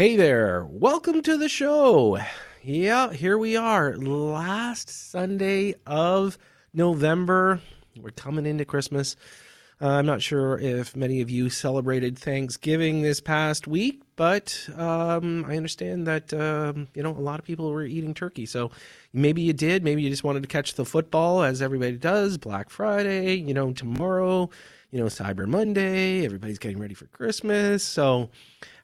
Hey there, welcome to the show. Yeah, here we are, last Sunday of November. We're coming into Christmas. Uh, I'm not sure if many of you celebrated Thanksgiving this past week, but um, I understand that um, you know a lot of people were eating turkey. So maybe you did. Maybe you just wanted to catch the football, as everybody does. Black Friday, you know, tomorrow, you know, Cyber Monday. Everybody's getting ready for Christmas. So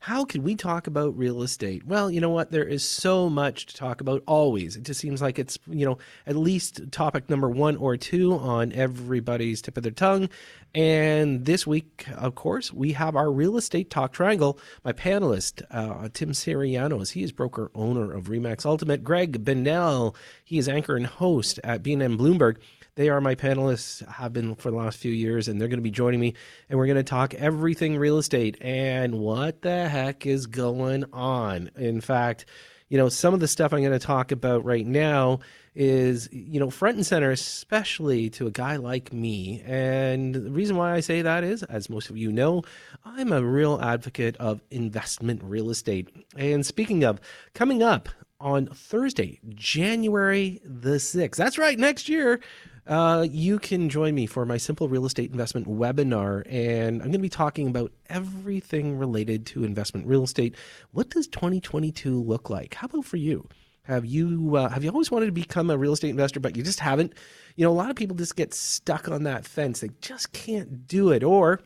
how could we talk about real estate? Well, you know what? There is so much to talk about always. It just seems like it's, you know, at least topic number one or two on everybody's tip of their tongue. And this week, of course, we have our real estate talk triangle. My panelist, uh, Tim Syrianos, he is broker owner of Remax Ultimate. Greg Bonnell, he is anchor and host at BNN Bloomberg. They are my panelists, have been for the last few years, and they're going to be joining me. And we're going to talk everything real estate and what the heck is going on. In fact, you know, some of the stuff I'm going to talk about right now is, you know, front and center, especially to a guy like me. And the reason why I say that is, as most of you know, I'm a real advocate of investment real estate. And speaking of, coming up on Thursday, January the 6th, that's right, next year, uh, you can join me for my simple real estate investment webinar, and I'm going to be talking about everything related to investment real estate. What does 2022 look like? How about for you? Have you uh, have you always wanted to become a real estate investor, but you just haven't? You know, a lot of people just get stuck on that fence. They just can't do it, or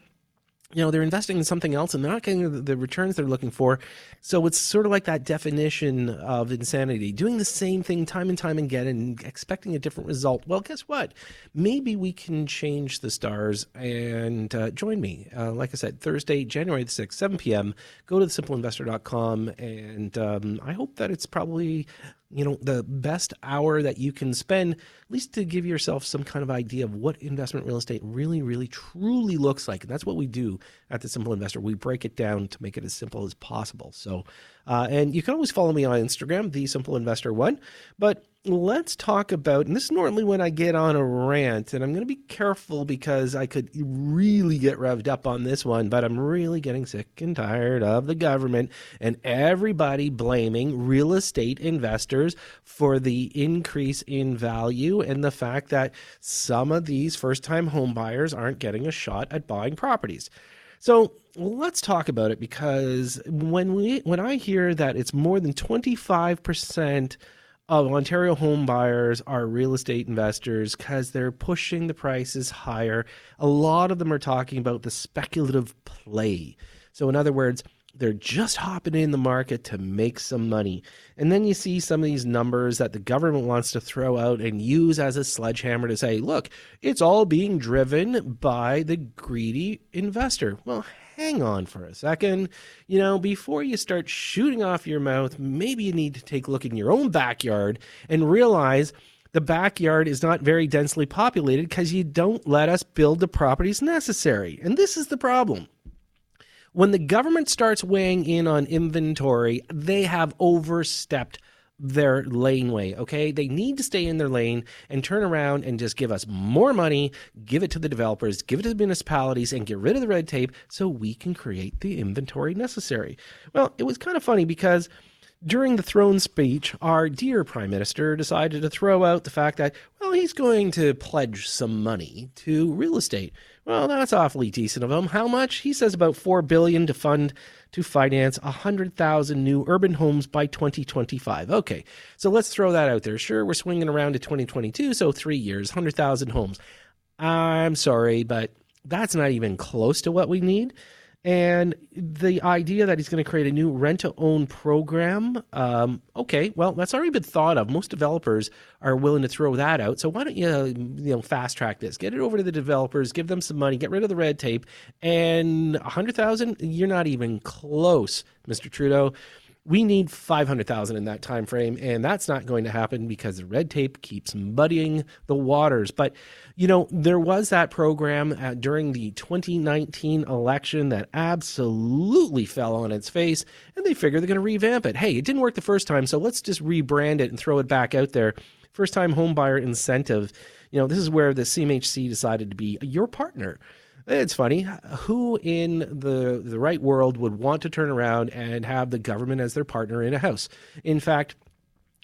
you know they're investing in something else and they're not getting the returns they're looking for. So it's sort of like that definition of insanity doing the same thing time and time again and expecting a different result. Well guess what? Maybe we can change the stars and uh, join me. Uh, like i said thursday january the 6th 7 p.m go to thesimpleinvestor.com and um, i hope that it's probably you know the best hour that you can spend at least to give yourself some kind of idea of what investment real estate really really truly looks like. And that's what we do at the simple investor. We break it down to make it as simple as possible. So uh, and you can always follow me on instagram the simple investor one but let's talk about, and this is normally when I get on a rant, and I'm going to be careful because I could really get revved up on this one, but I'm really getting sick and tired of the government and everybody blaming real estate investors for the increase in value and the fact that some of these first time home buyers aren't getting a shot at buying properties. So let's talk about it because when we when I hear that it's more than 25 percent of Ontario home buyers are real estate investors because they're pushing the prices higher. A lot of them are talking about the speculative play. So, in other words, they're just hopping in the market to make some money. And then you see some of these numbers that the government wants to throw out and use as a sledgehammer to say, look, it's all being driven by the greedy investor. Well, hang on for a second. You know, before you start shooting off your mouth, maybe you need to take a look in your own backyard and realize the backyard is not very densely populated because you don't let us build the properties necessary. And this is the problem. When the government starts weighing in on inventory, they have overstepped their laneway, okay? They need to stay in their lane and turn around and just give us more money, give it to the developers, give it to the municipalities, and get rid of the red tape so we can create the inventory necessary. Well, it was kind of funny because during the throne speech, our dear prime minister decided to throw out the fact that, well, he's going to pledge some money to real estate. Well, that's awfully decent of him. How much? He says about 4 billion to fund to finance 100,000 new urban homes by 2025. Okay. So let's throw that out there. Sure, we're swinging around to 2022, so 3 years, 100,000 homes. I'm sorry, but that's not even close to what we need. And the idea that he's going to create a new rent to own program, um, okay, well, that's already been thought of. Most developers are willing to throw that out. So why don't you, you know, fast track this? Get it over to the developers, give them some money, get rid of the red tape, and a hundred thousand, you're not even close, Mr. Trudeau we need 500,000 in that time frame and that's not going to happen because the red tape keeps muddying the waters. But you know there was that program at, during the 2019 election that absolutely fell on its face and they figure they're going to revamp it. Hey it didn't work the first time so let's just rebrand it and throw it back out there. First time home buyer incentive. You know this is where the CMHC decided to be your partner It's funny. Who in the the right world would want to turn around and have the government as their partner in a house? In fact,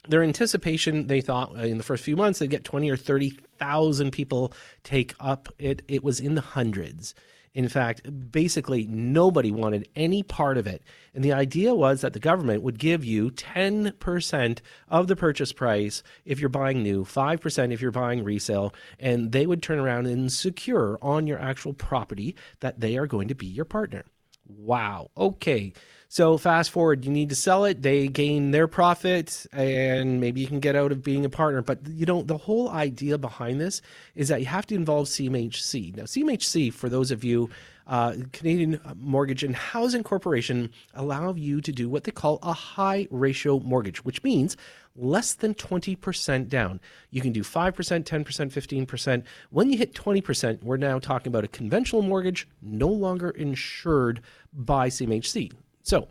their anticipation, they thought uh, in the first few months they'd get 20 or 30,000 people take up it. It was in the hundreds. In fact, basically nobody wanted any part of it. And the idea was that the government would give you 10% of the purchase price if you're buying new, 5% if you're buying resale, and they would turn around and secure on your actual property that they are going to be your partner. Wow. Okay. So fast forward, you need to sell it. They gain their profit, and maybe you can get out of being a partner. But you know, the whole idea behind this is that you have to involve CMHC. Now, CMHC, for those of you, uh, Canadian Mortgage and Housing Corporation, allow you to do what they call a high ratio mortgage, which means less than 20% down. You can do 5%, 10%, 15%. When you hit 20%, we're now talking about a conventional mortgage no longer insured by CMHC. So,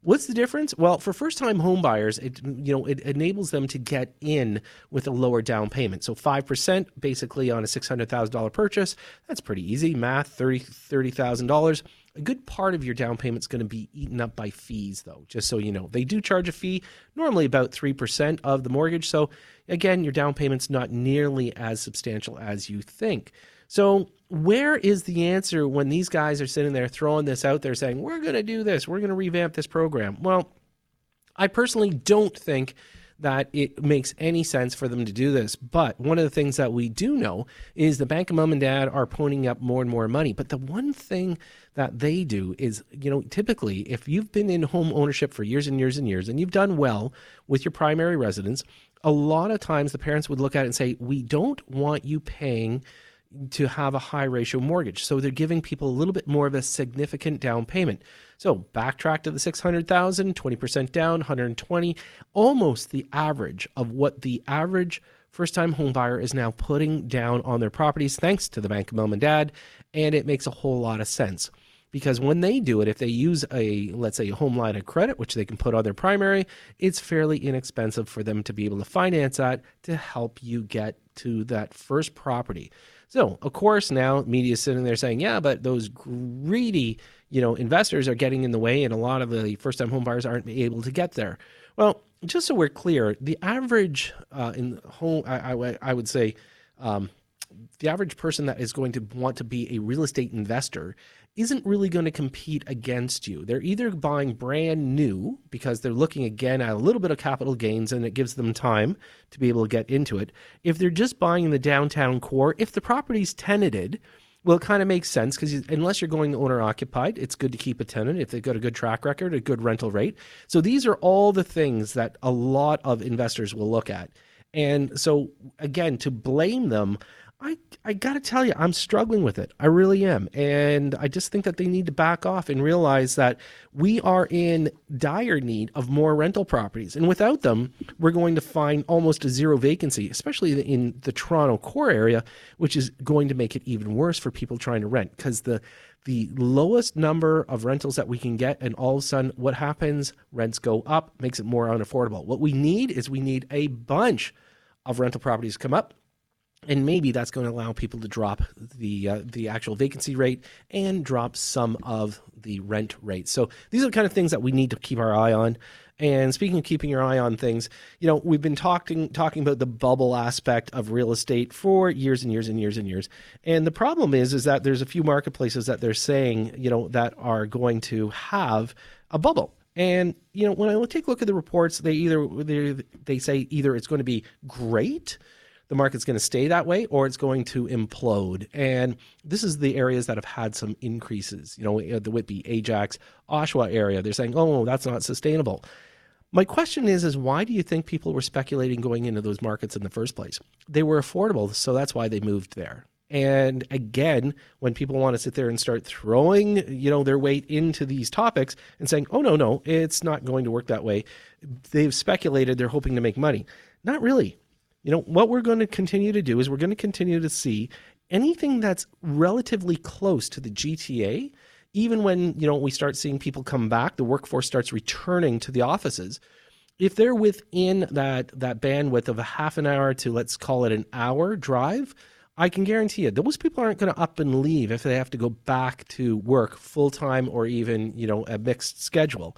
what's the difference? Well, for first-time home buyers, it you know it enables them to get in with a lower down payment. So five percent, basically on a six hundred thousand dollar purchase. That's pretty easy math. Thirty thirty thousand dollars. A good part of your down payment is going to be eaten up by fees, though. Just so you know, they do charge a fee, normally about three percent of the mortgage. So again, your down payment's not nearly as substantial as you think. So, where is the answer when these guys are sitting there throwing this out there saying, we're going to do this, we're going to revamp this program? Well, I personally don't think that it makes any sense for them to do this. But one of the things that we do know is the bank of mom and dad are ponying up more and more money. But the one thing that they do is, you know, typically if you've been in home ownership for years and years and years and you've done well with your primary residence, a lot of times the parents would look at it and say, we don't want you paying to have a high ratio mortgage. So they're giving people a little bit more of a significant down payment. So backtrack to the 600,000, 20% down, 120, almost the average of what the average first time home buyer is now putting down on their properties thanks to the bank of mom and dad. And it makes a whole lot of sense because when they do it, if they use a, let's say, a home line of credit, which they can put on their primary, it's fairly inexpensive for them to be able to finance that to help you get to that first property. So, of course, now media is sitting there saying, yeah, but those greedy, you know, investors are getting in the way, and a lot of the first-time home buyers aren't able to get there. Well, just so we're clear, the average uh, in home, I, I, I would say, um, the average person that is going to want to be a real estate investor isn't really going to compete against you. They're either buying brand new because they're looking again at a little bit of capital gains and it gives them time to be able to get into it. If they're just buying in the downtown core, if the property's tenanted, well, it kind of makes sense because unless you're going owner occupied, it's good to keep a tenant if they've got a good track record, a good rental rate. So these are all the things that a lot of investors will look at. And so, again, to blame them, I I got to tell you, I'm struggling with it. I really am. And I just think that they need to back off and realize that we are in dire need of more rental properties. And without them, we're going to find almost a zero vacancy, especially in the Toronto core area, which is going to make it even worse for people trying to rent because the the lowest number of rentals that we can get and all of a sudden what happens rents go up makes it more unaffordable what we need is we need a bunch of rental properties come up and maybe that's going to allow people to drop the uh, the actual vacancy rate and drop some of the rent rate. So these are the kind of things that we need to keep our eye on. And speaking of keeping your eye on things, you know, we've been talking talking about the bubble aspect of real estate for years and years and years and years. And the problem is is that there's a few marketplaces that they're saying, you know, that are going to have a bubble. And you know, when I take a look at the reports, they either they, they say either it's going to be great the market's going to stay that way or it's going to implode. And this is the areas that have had some increases. You know, uh, the Whitby, Ajax, Oshawa area, they're saying, oh, that's not sustainable. My question is, is why do you think people were speculating going into those markets in the first place? They were affordable, so that's why they moved there. And again, when people want to sit there and start throwing, you know, their weight into these topics and saying, "Oh no, no, it's not going to work that way," they've speculated they're hoping to make money. Not really you know, what we're going to continue to do is we're going to continue to see anything that's relatively close to the GTA, even when, you know, we start seeing people come back, the workforce starts returning to the offices. If they're within that that bandwidth of a half an hour to let's call it an hour drive, I can guarantee you, those people aren't going to up and leave if they have to go back to work full time or even, you know, a mixed schedule.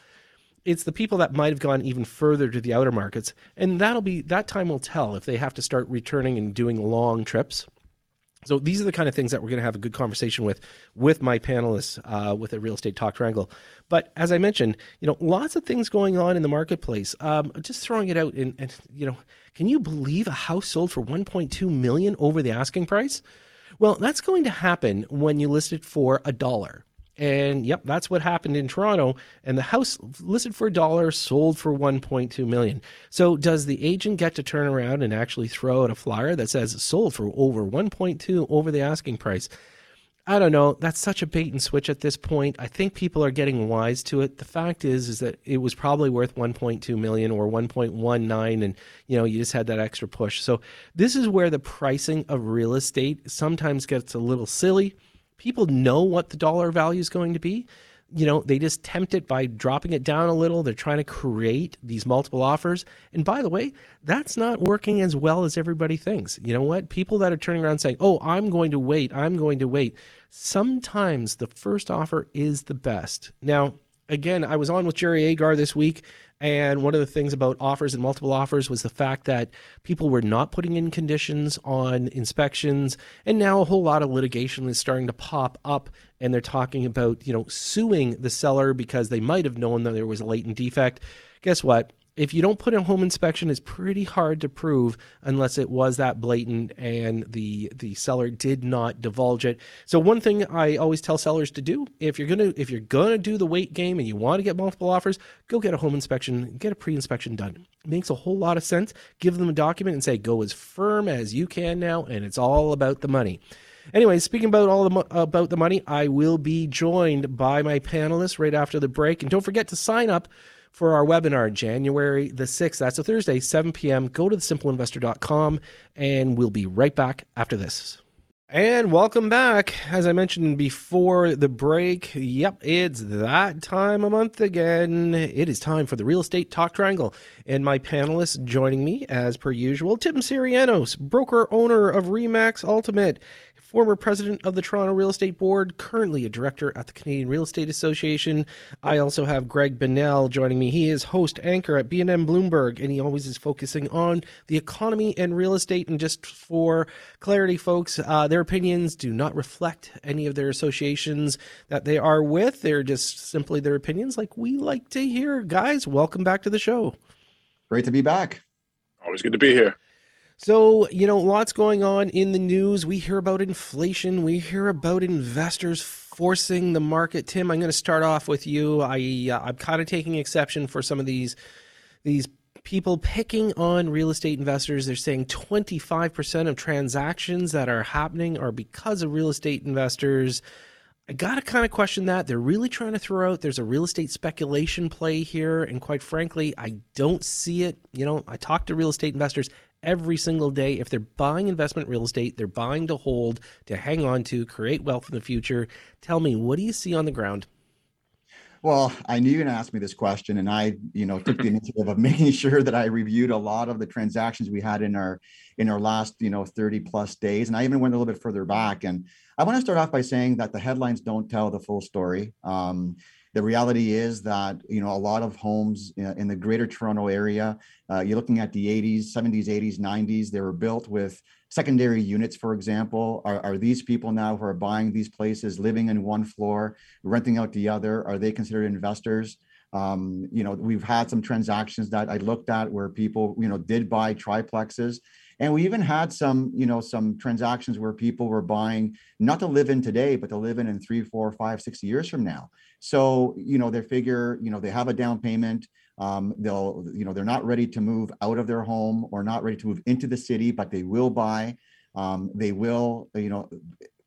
It's the people that might have gone even further to the outer markets, and that'll be that time will tell if they have to start returning and doing long trips. So these are the kind of things that we're going to have a good conversation with with my panelists uh, with a real estate talk triangle. But as I mentioned, you know, lots of things going on in the marketplace. Um, just throwing it out, and, and you know, can you believe a house sold for 1.2 million over the asking price? Well, that's going to happen when you list it for a dollar. And yep, that's what happened in Toronto. And the house listed for a dollar sold for 1.2 million. So does the agent get to turn around and actually throw out a flyer that says sold for over 1.2 over the asking price? I don't know. That's such a bait and switch at this point. I think people are getting wise to it. The fact is, is that it was probably worth 1.2 million or 1.19, and you know you just had that extra push. So this is where the pricing of real estate sometimes gets a little silly. People know what the dollar value is going to be you know, they just tempt it by dropping it down a little. They're trying to create these multiple offers. And by the way, that's not working as well as everybody thinks. You know what? People that are turning around saying, oh, I'm going to wait, I'm going to wait. Sometimes the first offer is the best. Now, again, I was on with Jerry Agar this week, and one of the things about offers and multiple offers was the fact that people were not putting in conditions on inspections. And now a whole lot of litigation is starting to pop up. And they're talking about, you know, suing the seller because they might have known that there was a latent defect. Guess what? If you don't put a home inspection, it's pretty hard to prove unless it was that blatant and the the seller did not divulge it. So one thing I always tell sellers to do if you're gonna if you're gonna do the wait game and you want to get multiple offers, go get a home inspection, get a pre-inspection done. It makes a whole lot of sense. Give them a document and say go as firm as you can now, and it's all about the money. Anyway, speaking about all the about the money, I will be joined by my panelists right after the break, and don't forget to sign up for our webinar January the 6th. That's a Thursday, 7 p.m. Go to thesimpleinvestor.com and we'll be right back after this. And welcome back. As I mentioned before the break, yep, it's that time of month again. It is time for the Real Estate Talk Triangle. And my panelists joining me, as per usual, Tim Syrianos, broker owner of Remax Ultimate, former president of the Toronto Real Estate Board, currently a director at the Canadian Real Estate Association. I also have Greg Bonnell joining me. He is host anchor at BNN Bloomberg, and he always is focusing on the economy and real estate. And just for clarity, folks, uh, their opinions do not reflect any of their associations that they are with. They're just simply their opinions, like we like to hear. Guys, welcome back to the show. Great to be back. Always good to be here. So, you know, lots going on in the news. We hear about inflation, we hear about investors forcing the market. Tim, I'm going to start off with you. I uh, I'm kind of taking exception for some of these these people picking on real estate investors. They're saying 25% of transactions that are happening are because of real estate investors. I got to kind of question that. They're really trying to throw out there's a real estate speculation play here. And quite frankly, I don't see it. You know, I talk to real estate investors every single day. If they're buying investment real estate, they're buying to hold, to hang on to, create wealth in the future. Tell me, what do you see on the ground? Well, I knew you were going to ask me this question, and I, you know, took the initiative of making sure that I reviewed a lot of the transactions we had in our in our last, you know, 30 plus days. And I even went a little bit further back. And I want to start off by saying that the headlines don't tell the full story. Um, the reality is that you know a lot of homes in the greater toronto area uh, you're looking at the 80s 70s 80s 90s they were built with secondary units for example. Are, are these people now who are buying these places living in one floor renting out the other are they considered investors? Um, you know we've had some transactions that i looked at where people you know did buy triplexes. And we even had some you know some transactions where people were buying not to live in today but to live in in three four five six years from now so, you know, they figure, you know, they have a down payment. Um, they'll, you know, they're not ready to move out of their home or not ready to move into the city, but they will buy. Um, they will, you know,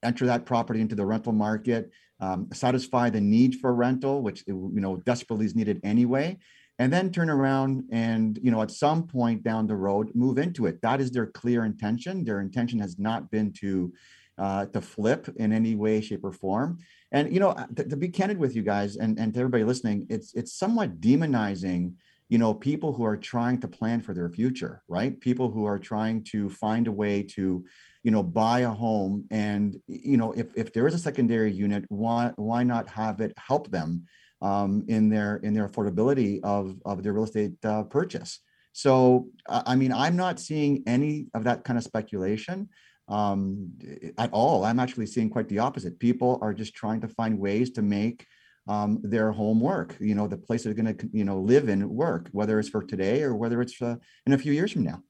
enter that property into the rental market, um, satisfy the need for rental, which you know desperately is needed anyway, and then turn around and you know at some point down the road move into it. That is their clear intention. Their intention has not been to uh, to flip in any way, shape, or form. And you know, to, to, be candid with you guys and, and to everybody listening, it's it's somewhat demonizing, you know people who are trying to plan for their future right? People who are trying to find a way to you know buy a home and you know if, if there is a secondary unit why why not have it help them um, in their in their affordability of of their real estate uh, purchase? So i mean i'm not seeing any of that kind of speculation um, at all i'm actually seeing quite the opposite people are just trying to find ways to make um, their home work, you know, the place they're going to, you know, live and work, whether it's for today or whether it's uh, in a few years from now.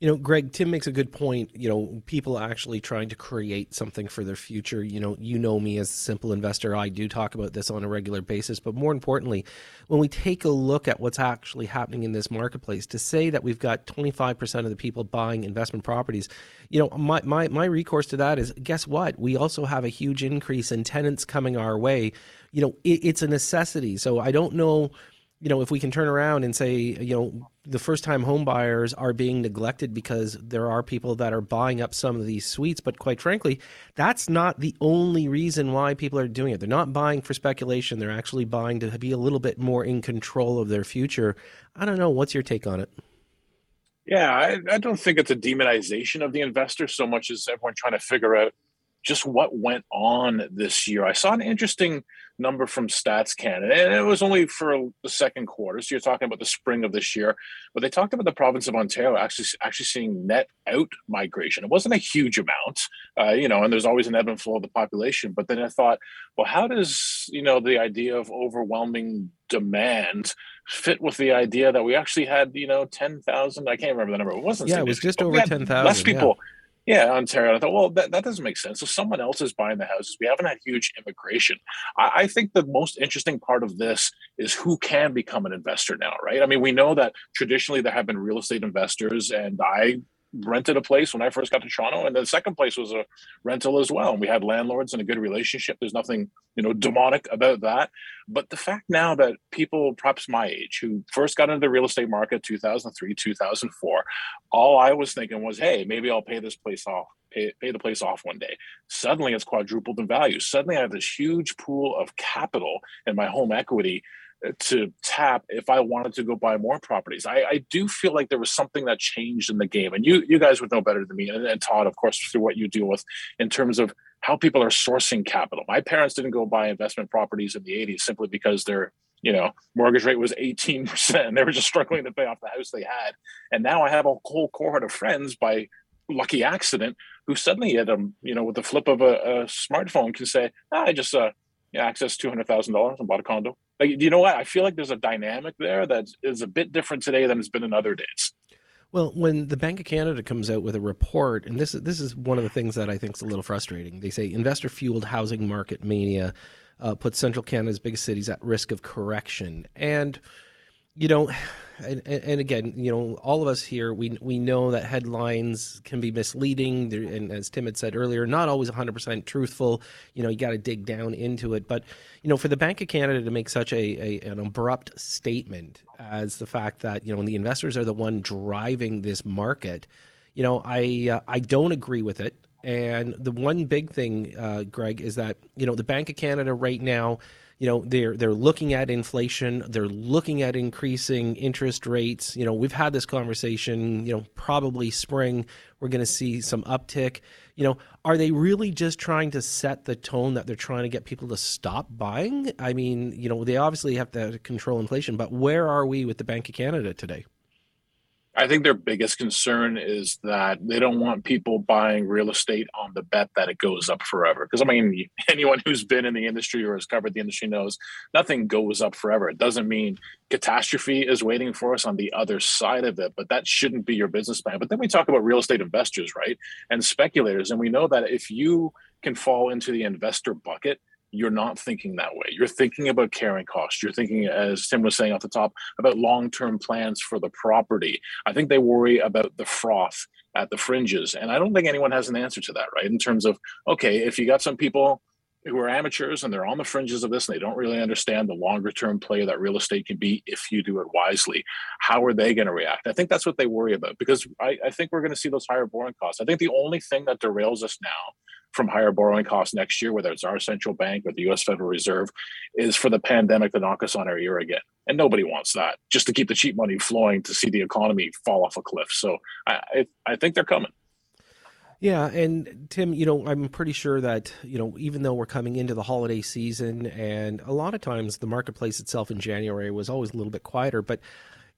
You know, Greg, Tim makes a good point. You know, people actually trying to create something for their future. You know, you know me as a simple investor. I do talk about this on a regular basis. But more importantly, when we take a look at what's actually happening in this marketplace, to say that we've got 25% of the people buying investment properties, you know, my, my, my recourse to that is guess what? We also have a huge increase in tenants coming our way. You know, it, it's a necessity. So I don't know you know, if we can turn around and say, you know, the first time home buyers are being neglected because there are people that are buying up some of these suites, but quite frankly, that's not the only reason why people are doing it. They're not buying for speculation, they're actually buying to be a little bit more in control of their future. I don't know, what's your take on it? Yeah, I, I don't think it's a demonization of the investor so much as everyone trying to figure out just what went on this year. I saw an interesting number from Stats Canada, and it was only for the second quarter. So you're talking about the spring of this year, but they talked about the province of Ontario actually actually seeing net out migration. It wasn't a huge amount, uh, you know, and there's always an ebb and flow of the population. But then I thought, well, how does you know the idea of overwhelming demand fit with the idea that we actually had you know ten thousand? I can't remember the number. It wasn't. Yeah, it was just over ten thousand. Less people. Yeah yeah, Ontario. I thought, well, that, that doesn't make sense. So someone else is buying the houses. We haven't had huge immigration. I, I, think the most interesting part of this is who can become an investor now, right? I mean, we know that traditionally there have been real estate investors, and I rented a place when I first got to Toronto, and the second place was a rental as well. And we had landlords and a good relationship. There's nothing, you know, demonic about that. But the fact now that people, perhaps my age, who first got into the real estate market 2003, 2004, all I was thinking was, hey, maybe I'll pay this place off. Pay, pay the place off one day. Suddenly it's quadrupled in value. Suddenly I have this huge pool of capital in my home equity to tap if I wanted to go buy more properties. I, I, do feel like there was something that changed in the game, and you you guys would know better than me, and, and, Todd, of course, through what you deal with in terms of how people are sourcing capital. My parents didn't go buy investment properties in the '80s simply because their you know mortgage rate was 18 percent. They were just struggling to pay off the house they had, and now I have a whole cohort of friends by lucky accident who suddenly at a you know with the flip of a, a smartphone can say ah, I just uh yeah, access two hundred thousand dollars and bought a condo. Like, you know what? I feel like there's a dynamic there that is a bit different today than it's been in other days. Well, when the Bank of Canada comes out with a report, and this is this is one of the things that I think is a little frustrating. They say investor fueled housing market mania uh, puts central Canada's biggest cities at risk of correction, and you know and, and again, you know, all of us here, we we know that headlines can be misleading, and as Tim had said earlier, not always 100% truthful. You know, you got to dig down into it. But you know, for the Bank of Canada to make such a, a an abrupt statement as the fact that you know, the investors are the one driving this market, you know, I uh, I don't agree with it. And the one big thing, uh, Greg, is that you know the Bank of Canada right now you know they're they're looking at inflation they're looking at increasing interest rates. You know we've had this conversation you know probably spring we're going to see some uptick. You know are they really just trying to set the tone that they're trying to get people to stop buying? I mean you know they obviously have to control inflation but where are we with the bank of canada today I think their biggest concern is that they don't want people buying real estate on the bet that it goes up forever. Because I mean, anyone who's been in the industry or has covered the industry knows nothing goes up forever. It doesn't mean catastrophe is waiting for us on the other side of it, but that shouldn't be your business plan. But then we talk about real estate investors, right? And speculators. And we know that if you can fall into the investor bucket, you're not thinking that way. You're thinking about carrying costs. You're thinking, as Tim was saying off the top, about long term plans for the property. I think they worry about the froth at the fringes. And I don't think anyone has an answer to that, right? In terms of, okay, if you got some people who are amateurs and they're on the fringes of this and they don't really understand the longer term play that real estate can be if you do it wisely how are they going to react i think that's what they worry about because i, I think we're going to see those higher borrowing costs i think the only thing that derails us now from higher borrowing costs next year whether it's our central bank or the us federal reserve is for the pandemic to knock us on our ear again. And nobody wants that just to keep the cheap money flowing to see the economy fall off a cliff. So i, I, think they're coming. Yeah, and Tim, you know, I'm pretty sure that, you know, even though we're coming into the holiday season and a lot of times the marketplace itself in January was always a little bit quieter, but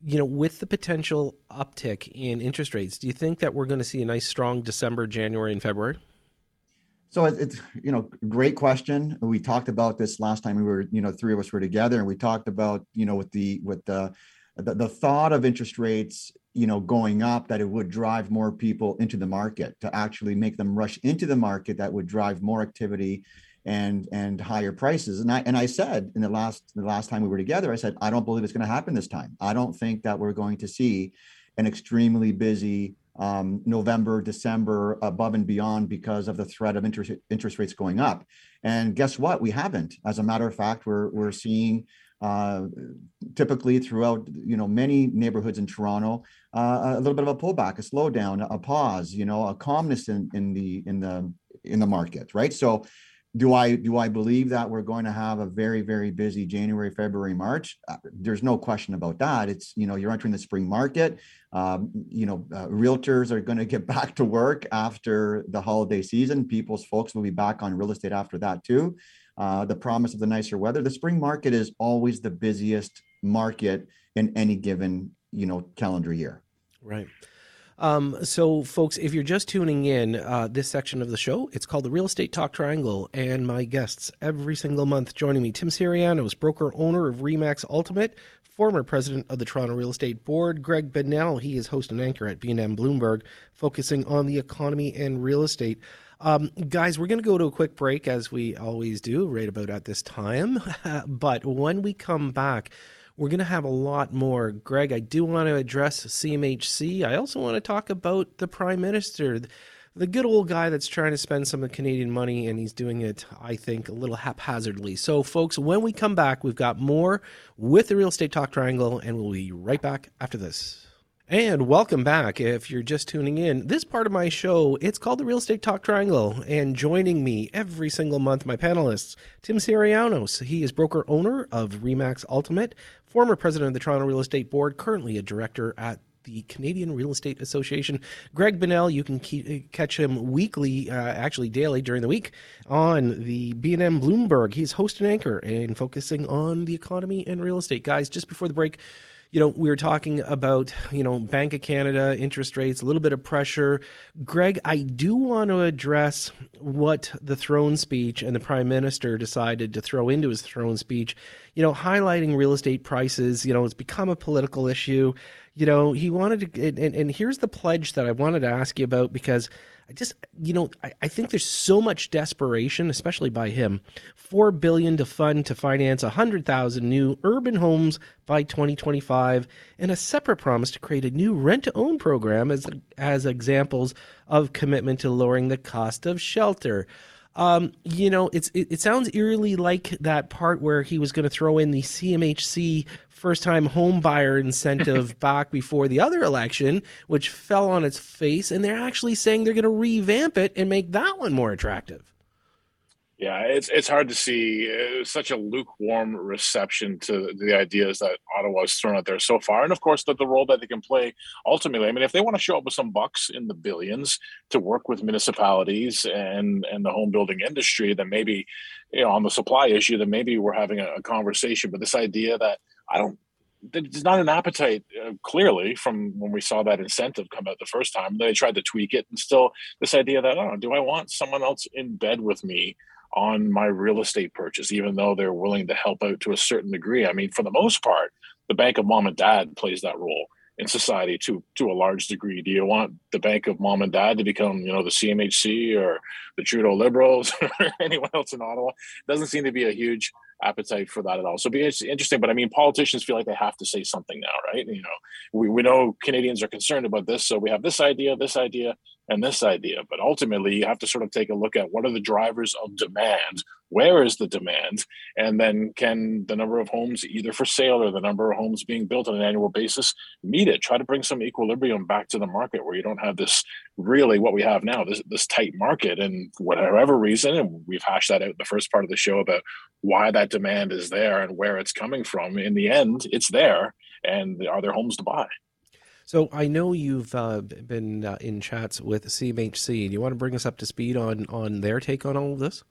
you know, with the potential uptick in interest rates, do you think that we're going to see a nice strong December, January and February? So it's you know great question. We talked about this last time we were you know three of us were together, and we talked about you know with the with the the, the thought of interest rates you know going up that it would drive more people into the market to actually make them rush into the market that would drive more activity and and higher prices and i and i said in the last the last time we were together i said i don't believe it's going to happen this time i don't think that we're going to see an extremely busy um, november december above and beyond because of the threat of interest interest rates going up. And guess what? We haven't. As a matter of fact we're we're seeing uh, typically throughout you know many neighborhoods in Toronto, uh, a little bit of a pullback, a slowdown, a pause, you know, a calmness in, in the in the in the market, right? So, do I do I believe that we're going to have a very very busy January, February, March? Uh, there's no question about that. It's you know you're entering the spring market. Um, you know, uh, realtors are going to get back to work after the holiday season. People's folks will be back on real estate after that too uh, the promise of the nicer weather. The spring market is always the busiest market in any given you know calendar year. Right. Um, so, folks, if you're just tuning in, uh, this section of the show, it's called the Real Estate Talk Triangle, and my guests every single month joining me, Tim Syrianos, broker owner of Remax Ultimate, former president of the Toronto Real Estate Board, Greg Bonnell, he is host and anchor at BNN Bloomberg, focusing on the economy and real estate. Um, guys, we're going to go to a quick break as we always do, right about at this time. but when we come back, we're going to have a lot more. Greg, I do want to address CMHC. I also want to talk about the Prime Minister, the good old guy that's trying to spend some of the Canadian money, and he's doing it, I think, a little haphazardly. So, folks, when we come back, we've got more with the Real Estate Talk Triangle, and we'll be right back after this. And welcome back. If you're just tuning in, this part of my show, it's called the Real Estate Talk Triangle. And joining me every single month, my panelists, Tim Syrianos. He is broker owner of Remax Ultimate, former president of the Toronto Real Estate Board, currently a director at the Canadian Real Estate Association. Greg Bonnell, you can keep, catch him weekly, uh, actually daily during the week on the BNN Bloomberg. He's host and anchor and focusing on the economy and real estate. Guys, just before the break, you know, we were talking about, you know, Bank of Canada, interest rates, a little bit of pressure. Greg, I do want to address what the throne speech and the prime minister decided to throw into his throne speech, you know, highlighting real estate prices. You know, it's become a political issue. You know, he wanted to, and, and here's the pledge that I wanted to ask you about because I just, you know, I, I, think there's so much desperation, especially by him. Four billion to fund to finance hundred thousand new urban homes by 2025, and a separate promise to create a new rent-to-own program as as examples of commitment to lowering the cost of shelter. Um, you know, it's it, it, sounds eerily like that part where he was going to throw in the CMHC first time home buyer incentive back before the other election, which fell on its face. And they're actually saying they're going to revamp it and make that one more attractive. Yeah, it's it's hard to see uh, such a lukewarm reception to the ideas that Ottawa has thrown out there so far, and of course that the role that they can play ultimately. I mean, if they want to show up with some bucks in the billions to work with municipalities and and the home building industry, then maybe you know on the supply issue, then maybe we're having a, a conversation. But this idea that I don't there's not an appetite uh, clearly from when we saw that incentive come out the first time. They tried to tweak it, and still this idea that oh, do I want someone else in bed with me on my real estate purchase, even though they're willing to help out to a certain degree. I mean, for the most part, the bank of mom and dad plays that role in society to to a large degree. Do you want the bank of mom and dad to become, you know, the CMHC or the Trudeau Liberals or anyone else in Ottawa? Doesn't seem to be a huge appetite for that at all. So be interesting. But I mean, politicians feel like they have to say something now, right? You know, we, we know Canadians are concerned about this, so we have this idea, this idea, and this idea. But ultimately, you have to sort of take a look at what are the drivers of demand, where is the demand, and then can the number of homes either for sale or the number of homes being built on an annual basis meet it? Try to bring some equilibrium back to the market where you don't have this really what we have now, this this tight market, and whatever reason, and we've hashed that out in the first part of the show about why that demand is there and where it's coming from. In the end, it's there, and are there homes to buy? So I know you've uh, been uh, in chats with CMHC. Do you want to bring us up to speed on on their take on all of this?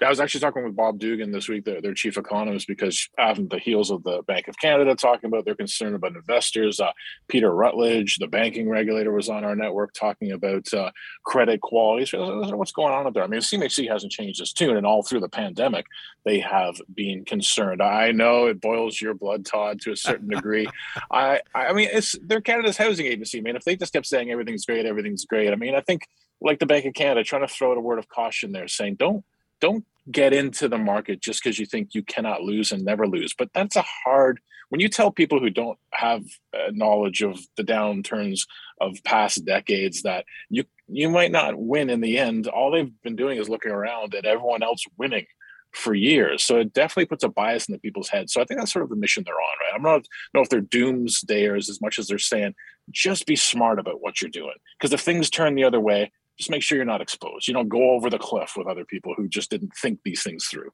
I was actually talking with Bob Dugan this week, their, their chief economist, because on the heels of the Bank of Canada talking about their concern about investors, uh, Peter Routledge, the banking regulator, was on our network talking about uh, credit quality. So what's going on up there? I mean, CMHC hasn't changed its tune, and all through the pandemic, they have been concerned. I know it boils your blood, Todd, to a certain degree. I, I mean, it's they're Canada's housing agency. I mean, if they just kept saying everything's great, everything's great. I mean, I think like the Bank of Canada, trying to throw out a word of caution there, saying don't don't get into the market just because you think you cannot lose and never lose. But that's a hard when you tell people who don't have uh, knowledge of the downturns of past decades that you you might not win in the end. All they've been doing is looking around at everyone else winning for years. So it definitely puts a bias into people's heads. So I think that's sort of the mission they're on, right? I'm not know if they're doomsdayers as much as they're saying just be smart about what you're doing. Because if things turn the other way, just make sure you're not exposed. You don't go over the cliff with other people who just didn't think these things through.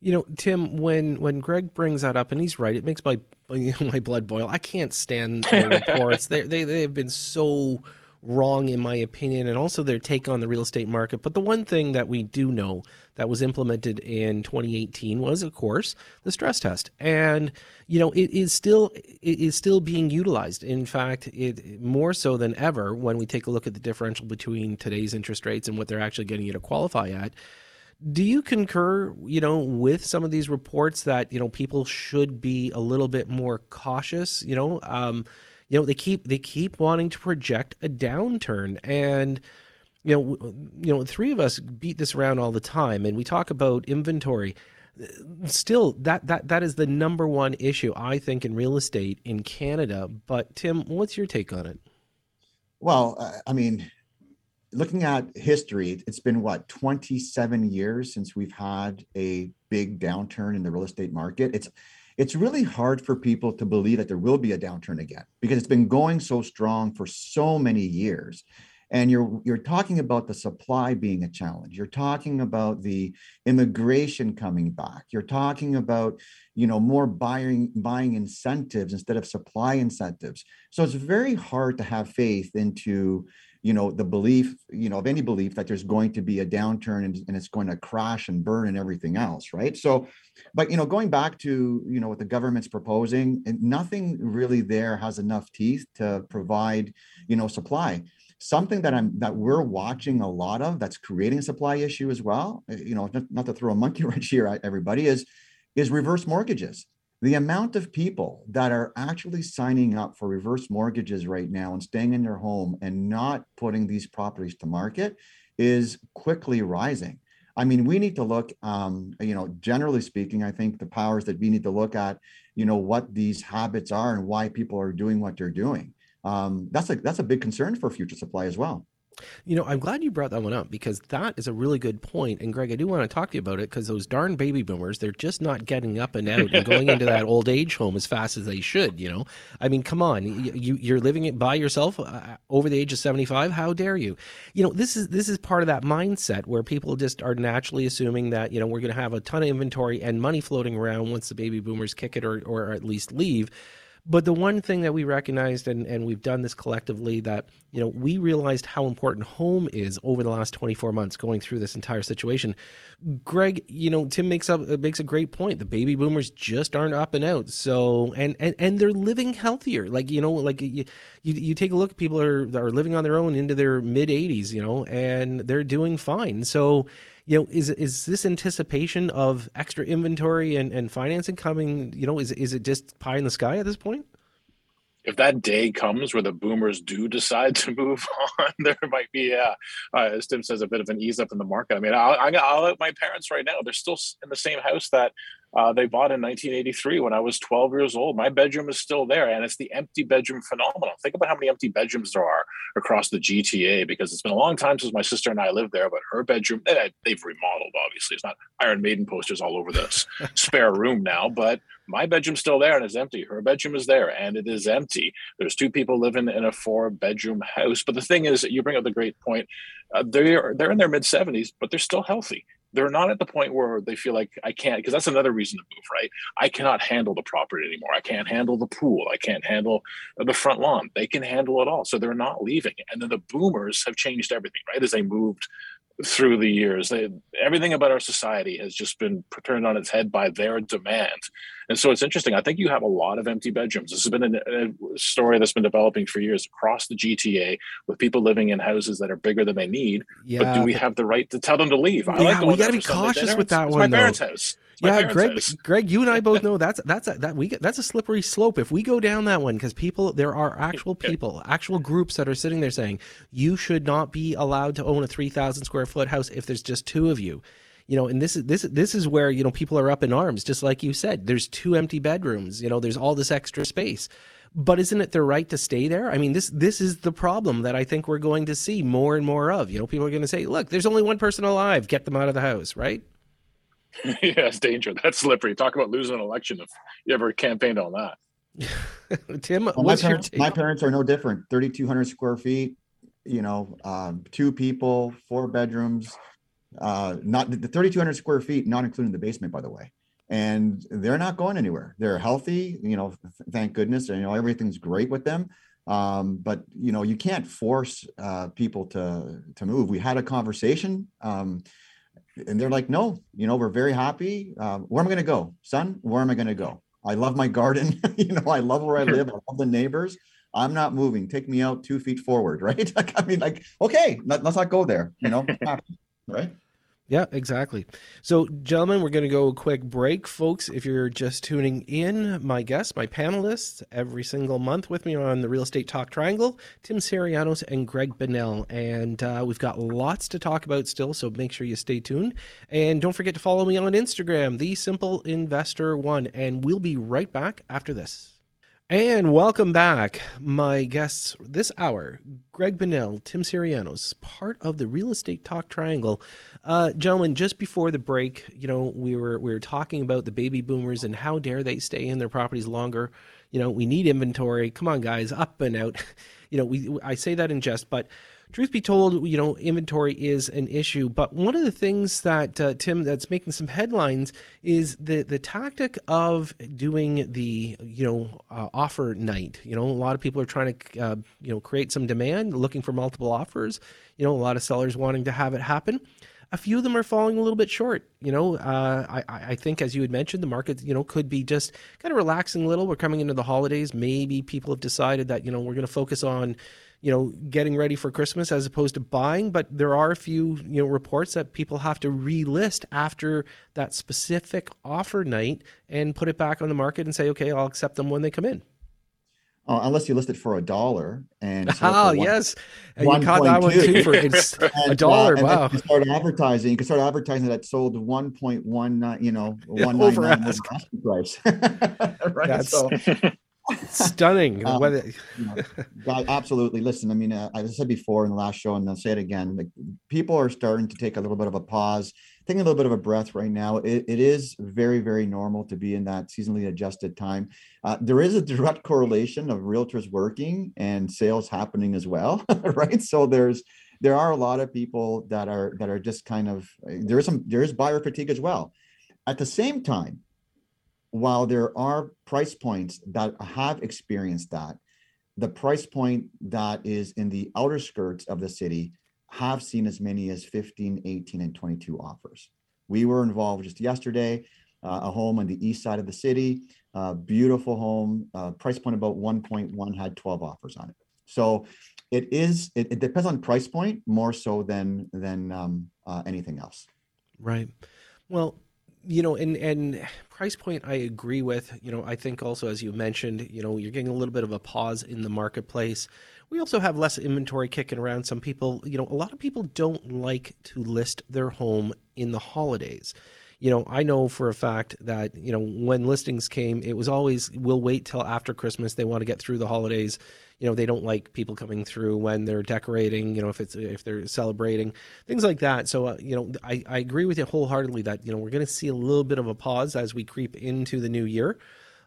You know, Tim, when when Greg brings that up, and he's right, it makes my my blood boil. I can't stand the reports. they they they have been so wrong in my opinion and also their take on the real estate market. But the one thing that we do know that was implemented in 2018 was of course the stress test. And you know it is still it is still being utilized. In fact it more so than ever when we take a look at the differential between today's interest rates and what they're actually getting you to qualify at do you concur you know with some of these reports that you know people should be a little bit more cautious? You know um, you know they keep they keep wanting to project a downturn. And you know you know three of us beat this around all the time and we talk about inventory. Still that that that is the number one issue i think in real estate in canada. But tim what's your take on it? Well uh, i mean looking at history it's been what 27 years since we've had a big downturn in the real estate market. It's it's really hard for people to believe that there will be a downturn again because it's been going so strong for so many years. And you're you're talking about the supply being a challenge. You're talking about the immigration coming back. You're talking about you know more buying buying incentives instead of supply incentives. So it's very hard to have faith into you know the belief you know of any belief that there's going to be a downturn and, and it's going to crash and burn and everything else right? So but you know going back to you know what the government's proposing nothing really there has enough teeth to provide you know supply. Something that i'm that we're watching a lot of that's creating a supply issue as well eh, you know not, not to throw a monkey wrench here at everybody is is reverse mortgages the amount of people that are actually signing up for reverse mortgages right now and staying in their home and not putting these properties to market is quickly rising. I mean, we need to look, um, you know, generally speaking, I think the powers that we need to look at, you know, what these habits are and why people are doing what they're doing. Um, that's a that's a big concern for future supply as well. You know, I'm glad you brought that one up because that is a really good point. And Greg, I do want to talk to you about it because those darn baby boomers, they're just not getting up and out and going into that old age home as fast as they should. You know, I mean, come on, you, you're living it by yourself uh, over the age of 75. How dare you? You know, this is this is part of that mindset where people just are naturally assuming that you know we're going to have a ton of inventory and money floating around once the baby boomers kick it or or at least leave but the one thing that we recognized, and, and we've done this collectively, that you know we realized how important home is over the last 24 months going through this entire situation. Greg, you know Tim makes up uh, makes a great point. The baby boomers just aren't up and out. So and and, and they're living healthier. Like you know, like you, you, you take a look, people are are living on their own into their mid 80s, you know, and they're doing fine. So you know, is is this anticipation of extra inventory and, and financing coming? You know, is is it just pie in the sky at this point? If that day comes where the boomers do decide to move on, there might be, uh, uh, as Tim says, a bit of an ease up in the market. I mean, I'll, I'll let my parents right now. They're still in the same house that uh, they bought in 1983 when I was 12 years old. My bedroom is still there, and it's the empty bedroom phenomenon. Think about how many empty bedrooms there are across the GTA because it's been a long time since my sister and I lived there. But her bedroom, they've remodeled. Obviously, it's not Iron Maiden posters all over this spare room now, but my bedroom's still there and it's empty. Her bedroom is there and it is empty. There's two people living in a four bedroom house. But the thing is, you bring up the great point. Uh, they're they're in their mid 70s, but they're still healthy they're not at the point where they feel like I can't, because that's another reason to move, right? I cannot handle the property anymore. I can't handle the pool. I can't handle the front lawn. They can handle it all. So they're not leaving. And then the boomers have changed everything, right? As they moved through the years. They, everything about our society has just been turned on its head by their demand. And so it's interesting. I think you have a lot of empty bedrooms. This has been a, a story that's been developing for years across the GTA with people living in houses that are bigger than they need. Yeah, but do we have the right to tell them to leave? I yeah, like we got to be cautious with that it's one. My parents' house yeah, Greg. House. Greg, you and I both know that's that's a, that we that's a slippery slope if we go down that one because people there are actual people, actual groups that are sitting there saying you should not be allowed to own a three thousand square foot house if there's just two of you. You know, and this is this this is where you know people are up in arms, just like you said. There's two empty bedrooms. You know, there's all this extra space but isn't it their right to stay there? I mean, this this is the problem that I think we're going to see more and more of. You know, people are going to say, "Look, there's only one person alive. Get them out of the house," right? yeah, it's danger. That's slippery. Talk about losing an election if you ever campaigned on that. Tim, well, my, parents, my parents are no different. 3,200 square feet, you know, um, two people, four bedrooms, uh, not the 3,200 square feet, not including the basement, by the way. And they're not going anywhere. They're healthy, you know, thank goodness. And, you know, everything's great with them. Um, but, you know, you can't force uh, people to, to move. We had a conversation. Um, and they're like, no, you know, we're very happy. Um, where am I going to go, son? Where am I going to go? I love my garden. you know, I love where I live. I love the neighbors. I'm not moving. Take me out two feet forward, right? like, I mean, like, okay, let, us not go there. You know, right? Yeah, exactly. So, gentlemen, we're going to go a quick break. Folks, if you're just tuning in, my guests, my panelists, every single month with me on the Real Estate Talk Triangle, Tim Syrianos and Greg Bonnell. And uh, we've got lots to talk about still, so make sure you stay tuned. And don't forget to follow me on Instagram, The Simple Investor One. And we'll be right back after this. And welcome back, my guests this hour, Greg Bonnell, Tim Syrianos, part of the Real Estate Talk Triangle. Uh, gentlemen, just before the break, you know, we were we were talking about the baby boomers and how dare they stay in their properties longer. You know, we need inventory. Come on, guys, up and out. You know, we I say that in jest, but truth be told, you know, inventory is an issue. But one of the things that uh, Tim that's making some headlines is the the tactic of doing the you know uh, offer night. You know, a lot of people are trying to uh, you know create some demand, looking for multiple offers. You know, a lot of sellers wanting to have it happen. A few of them are falling a little bit short. You know, uh, I, I think as you had mentioned, the market, you know, could be just kind of relaxing a little. We're coming into the holidays. Maybe people have decided that, you know, we're going to focus on you know, getting ready for Christmas as opposed to buying. But there are a few, you know, reports that people have to relist after that specific offer night and put it back on the market and say, okay, I'll accept them when they come in. Uh, unless you list it for a dollar and oh one, yes and you caught that one too for it's and, a dollar uh, wow you start advertising you can start advertising that sold 1.1 you know yeah, one price right That's, so stunning. um, absolutely. Listen, I mean, uh, I said before in the last show, and I'll say it again. Like people are starting to take a little bit of a pause, taking a little bit of a breath right now. it, it is very, very normal to be in that seasonally adjusted time. Uh, there is a direct correlation of realtors working and sales happening as well, right? So there's there are a lot of people that are that are just kind of there is some there is buyer fatigue as well. At the same time, while there are price points that have experienced that, the price point that is in the outer skirts of the city have seen as many as 15, 18, and 22 offers. We were involved just yesterday, uh, a home on the east side of the city, beautiful home, uh, price point about 1.1 had 12 offers on it. So it is, it, it depends on price point more so than, than um, uh, anything else. Right. Well, you know, and and price point I agree with. You know, I think also as you mentioned, you know, you're getting a little bit of a pause in the marketplace. We also have less inventory kicking around. Some people, you know, a lot of people don't like to list their home in the holidays you know, I know for a fact that, you know, when listings came, it was always, we'll wait till after Christmas. They want to get through the holidays. You know, they don't like people coming through when they're decorating, you know, if it's, if they're celebrating, things like that. So, uh, you know, I, I agree with you wholeheartedly that, you know, we're going to see a little bit of a pause as we creep into the new year.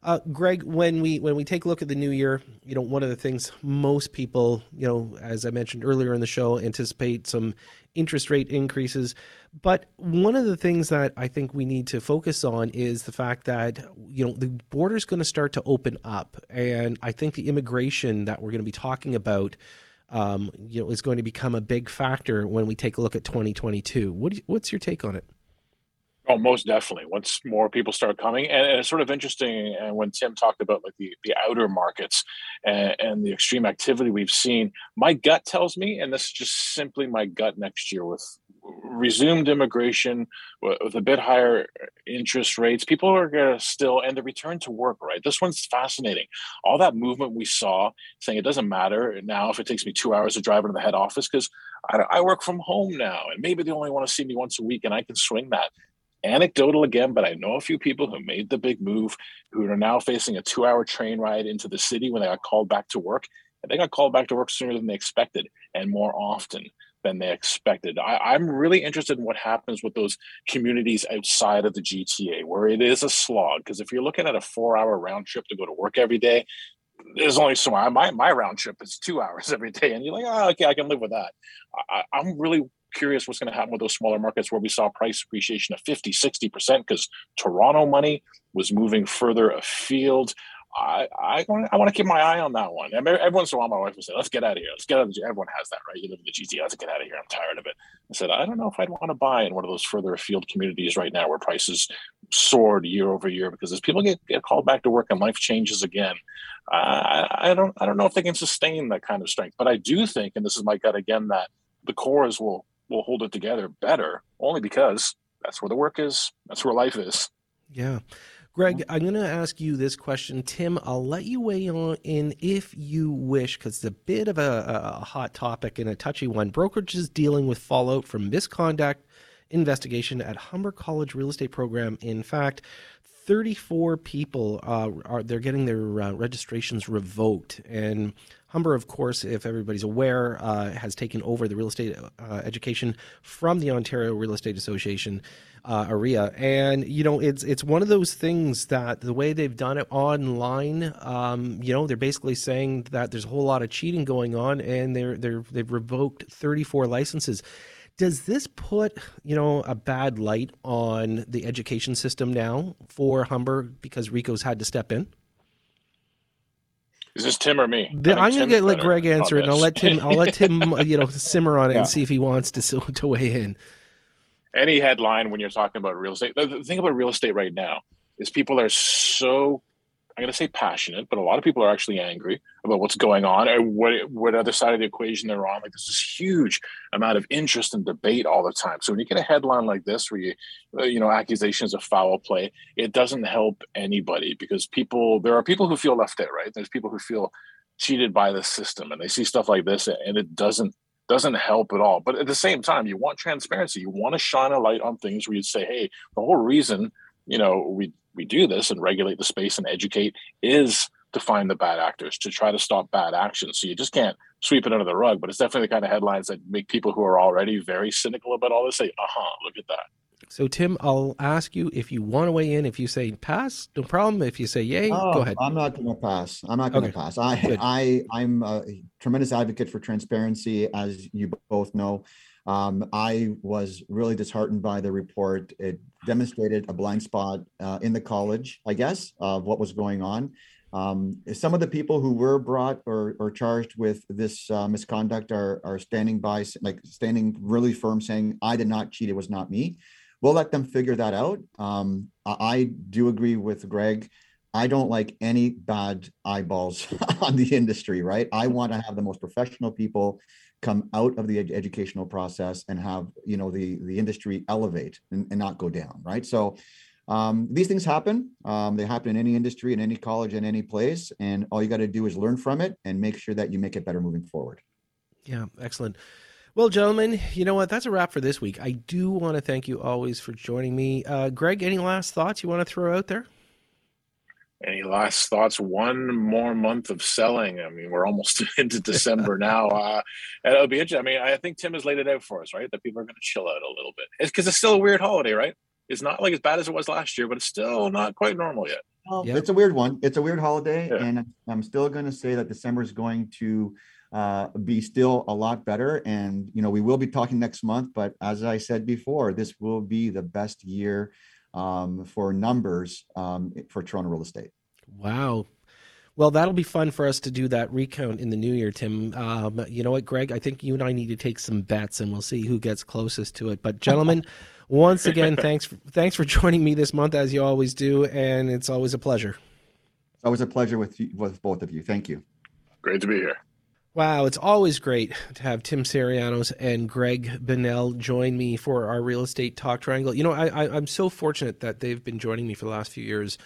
Uh, Greg, when we when we take a look at the new year, you know, one of the things most people, you know, as I mentioned earlier in the show, anticipate some interest rate increases. But one of the things that I think we need to focus on is the fact that you know the border is going to start to open up, and I think the immigration that we're going to be talking about. Um, you know, is going to become a big factor when we take a look at 2022. What you, what's your take on it? Oh, most definitely. Once more people start coming, and, and, it's sort of interesting. And when Tim talked about like the the outer markets and, and, the extreme activity we've seen, my gut tells me, and this is just simply my gut next year with resumed immigration, with, with a bit higher uh, interest rates, people are going to still and the return to work. Right, this one's fascinating. All that movement we saw, saying it doesn't matter now if it takes me two hours to drive into the head office because I, I work from home now, and maybe they only want to see me once a week, and I can swing that anecdotal again, but I know a few people who made the big move who are now facing a two hour train ride into the city when they got called back to work. And they got called back to work sooner than they expected and more often than they expected. I, am really interested in what happens with those communities outside of the GTA where it is a slog. Because if you're looking at a four hour round trip to go to work every day, there's only so my my round trip is two hours every day, and you're like, oh, okay, I can live with that. I, I'm really curious what's going to happen with those smaller markets where we saw price appreciation of 50, 60% because Toronto money was moving further afield. I I want I to keep my eye on that one. Every once in a while, my wife would say, "Let's get out of here. Let's get out of the." Everyone has that, right? You live in the GTA. Let's get out of here. I'm tired of it. I said, I don't know if I'd want to buy in one of those further afield communities right now where prices soared year over year because as people get, get called back to work and life changes again, uh, I don't I don't know if they can sustain that kind of strength. But I do think, and this is my gut again, that the cores will will hold it together better only because that's where the work is that's where life is. Yeah. Greg i'm going to ask you this question. Tim i'll let you weigh on in if you wish because it's a bit of a, a hot topic and a touchy one. Brokerages dealing with fallout from misconduct investigation at humber college real estate program. In fact 34 people uh, are they're getting their uh, registrations revoked. And Humber, of course, if everybody's aware, uh, has taken over the real estate uh, education from the Ontario Real Estate Association, uh, OREA, and you know it's it's one of those things that the way they've done it online, um, you know, they're basically saying that there's a whole lot of cheating going on, and they're they're they've revoked 34 licenses. Does this put you know a bad light on the education system now for Humber because RECO's had to step in? Is this Tim or me? The, I'm going to let Greg answer it, and I'll let Tim. I'll let Tim, you know, simmer on it yeah. and see if he wants to to weigh in. Any headline when you're talking about real estate. The thing about real estate right now is people are so I'm going to say passionate, but a lot of people are actually angry about what's going on or what what other side of the equation they're on. Like there's this huge amount of interest and debate all the time. So when you get a headline like this, where you uh, you know accusations of foul play, it doesn't help anybody because people there are people who feel left out. Right? There's people who feel cheated by the system, and they see stuff like this, and it doesn't doesn't help at all. But at the same time, you want transparency. You want to shine a light on things where you say, hey, the whole reason you know we we do this and regulate the space and educate is to find the bad actors to try to stop bad actions so you just can't sweep it under the rug but it's definitely the kind of headlines that make people who are already very cynical about all this say uh-huh look at that. So tim i'll ask you if you want to weigh in if you say pass no problem. If you say yay oh, go ahead. I'm not going to pass. I'm not going to okay. pass. I Good. i i'm a tremendous advocate for transparency as you both know um, I was really disheartened by the report. It demonstrated a blind spot uh, in the college, I guess, of what was going on. Um, some of the people who were brought or, or charged with this uh, misconduct are, are standing by, like standing really firm, saying, I did not cheat, it was not me. We'll let them figure that out. Um, I do agree with Greg. I don't like any bad eyeballs on the industry, right? I want to have the most professional people come out of the ed- educational process and have you know the the industry elevate and, and not go down right so um, these things happen um, they happen in any industry in any college in any place and all you got to do is learn from it and make sure that you make it better moving forward yeah excellent Well, gentlemen, you know what? That's a wrap for this week. I do want to thank you always for joining me. Uh, Greg, any last thoughts you want to throw out there? Any last thoughts? One more month of selling. I mean, we're almost into December now. Uh, and it'll be interesting. I mean, I think Tim has laid it out for us, right? That people are going to chill out a little bit. It's because it's still a weird holiday, right? It's not like as bad as it was last year, but it's still not quite normal yet. Well, yep. It's a weird one. It's a weird holiday, yeah. and I'm still going to say that December is going to uh, be still a lot better. And, you know, we will be talking next month, but as I said before, this will be the best year um, for numbers um, for Toronto real estate. Wow. Well, that'll be fun for us to do that recount in the new year, Tim. Um, you know what, Greg? I think you and I need to take some bets, and we'll see who gets closest to it. But, gentlemen, once again, thanks thanks for joining me this month, as you always do, and it's always a pleasure. It's always a pleasure with with both of you. Thank you. Great to be here. Wow, it's always great to have Tim Syrianos and Greg Bonnell join me for our real estate talk triangle. You know, I, I, I'm so fortunate that they've been joining me for the last few years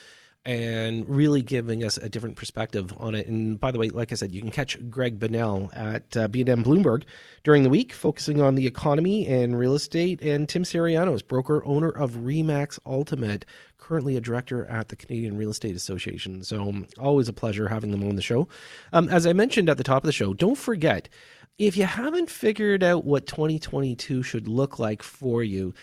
and really giving us a different perspective on it. And by the way, like I said, you can catch Greg Bonnell at uh, BNN Bloomberg during the week, focusing on the economy and real estate. And Tim Syrianos, broker owner of Remax Ultimate, currently a director at the Canadian Real Estate Association. So always a pleasure having them on the show. Um, as I mentioned at the top of the show, don't forget if you haven't figured out what 2022 should look like for you,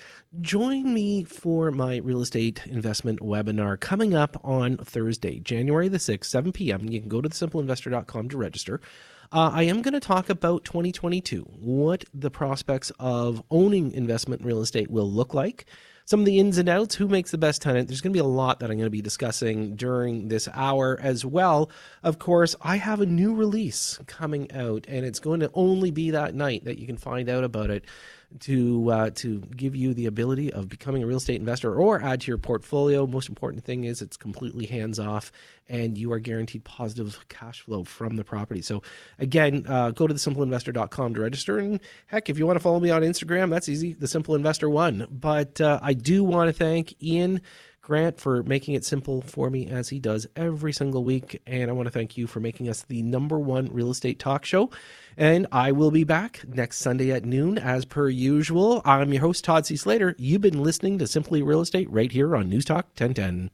join me for my real estate investment webinar coming up on Thursday, January the 6th, 7 p.m. You can go to thesimpleinvestor.com to register. Uh, I am going to talk about 2022, what the prospects of owning investment real estate will look like some of the ins and outs, who makes the best tenant. There's going to be a lot that I'm going to be discussing during this hour as well. Of course, I have a new release coming out, and it's going to only be that night that you can find out about it to uh, to give you the ability of becoming a real estate investor or add to your portfolio. Most important thing is it's completely hands off, and you are guaranteed positive cash flow from the property. So again, uh, go to thesimpleinvestor.com to register. And heck, if you want to follow me on Instagram, that's easy. The Simple Investor One. But uh, I do want to thank Ian. Grant for making it simple for me as he does every single week. And I want to thank you for making us the number one real estate talk show. And I will be back next Sunday at noon as per usual. I'm your host, Todd C. Slater. You've been listening to Simply Real Estate right here on News Talk 1010.